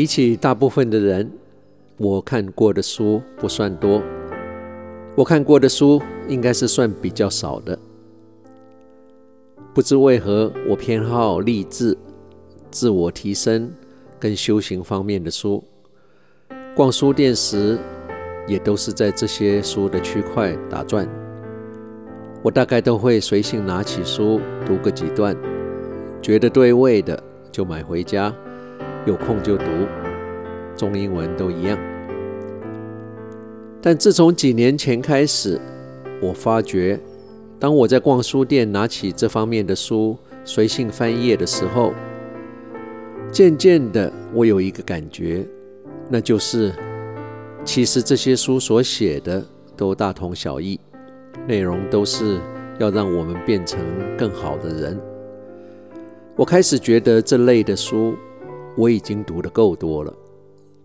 比起大部分的人，我看过的书不算多。我看过的书应该是算比较少的。不知为何，我偏好励志、自我提升跟修行方面的书。逛书店时，也都是在这些书的区块打转。我大概都会随性拿起书读个几段，觉得对味的就买回家，有空就读，中英文都一样。但自从几年前开始，我发觉，当我在逛书店拿起这方面的书，随性翻页的时候，渐渐的，我有一个感觉，那就是，其实这些书所写的都大同小异。内容都是要让我们变成更好的人。我开始觉得这类的书我已经读得够多了，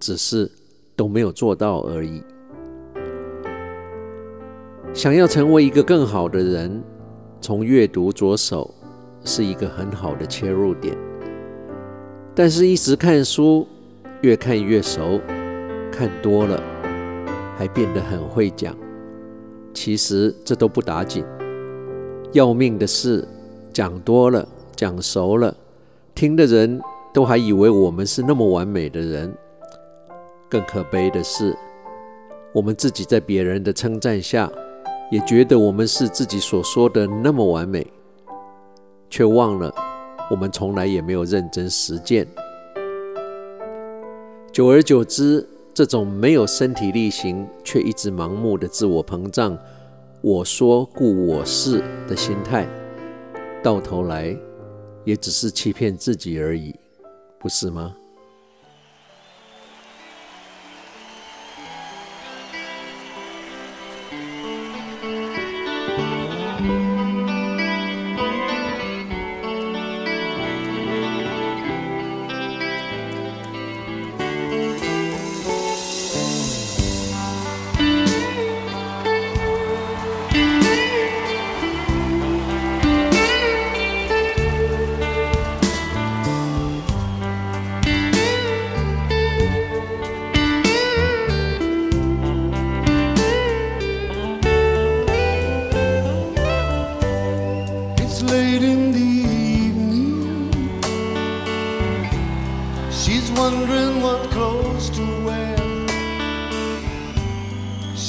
只是都没有做到而已。想要成为一个更好的人，从阅读着手是一个很好的切入点。但是，一直看书，越看越熟，看多了还变得很会讲。其实这都不打紧，要命的是讲多了、讲熟了，听的人都还以为我们是那么完美的人。更可悲的是，我们自己在别人的称赞下，也觉得我们是自己所说的那么完美，却忘了我们从来也没有认真实践。久而久之，这种没有身体力行却一直盲目的自我膨胀，我说故我是的心态，到头来也只是欺骗自己而已，不是吗？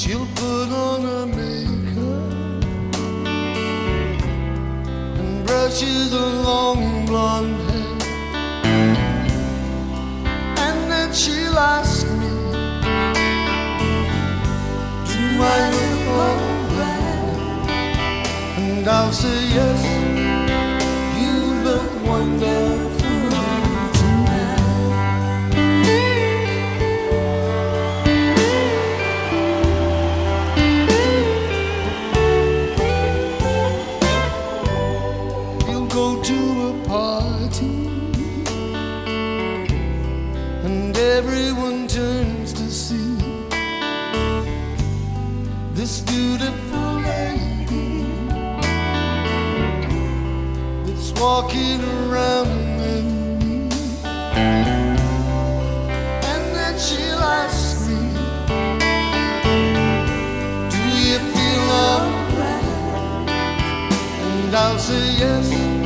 ？She'll put on her makeup and brushes her long blonde hair. And then she'll ask me, Do I look alright? And I'll say yes, you look wonderful. To a party. And everyone turns to see this beautiful lady that's walking around with me and then she'll ask me do you feel alright? And I'll say yes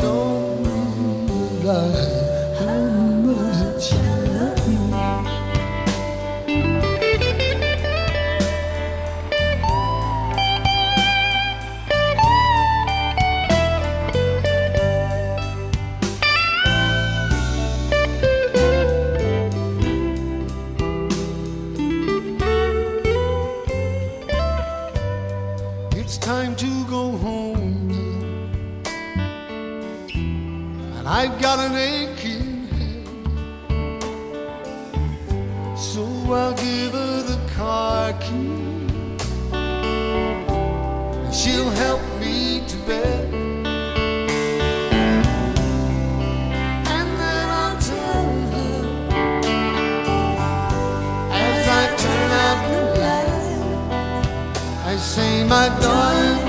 got an aching head So I'll give her the car key and she'll help me to bed. And then I'll tell her as I turn out the light. I say, my darling,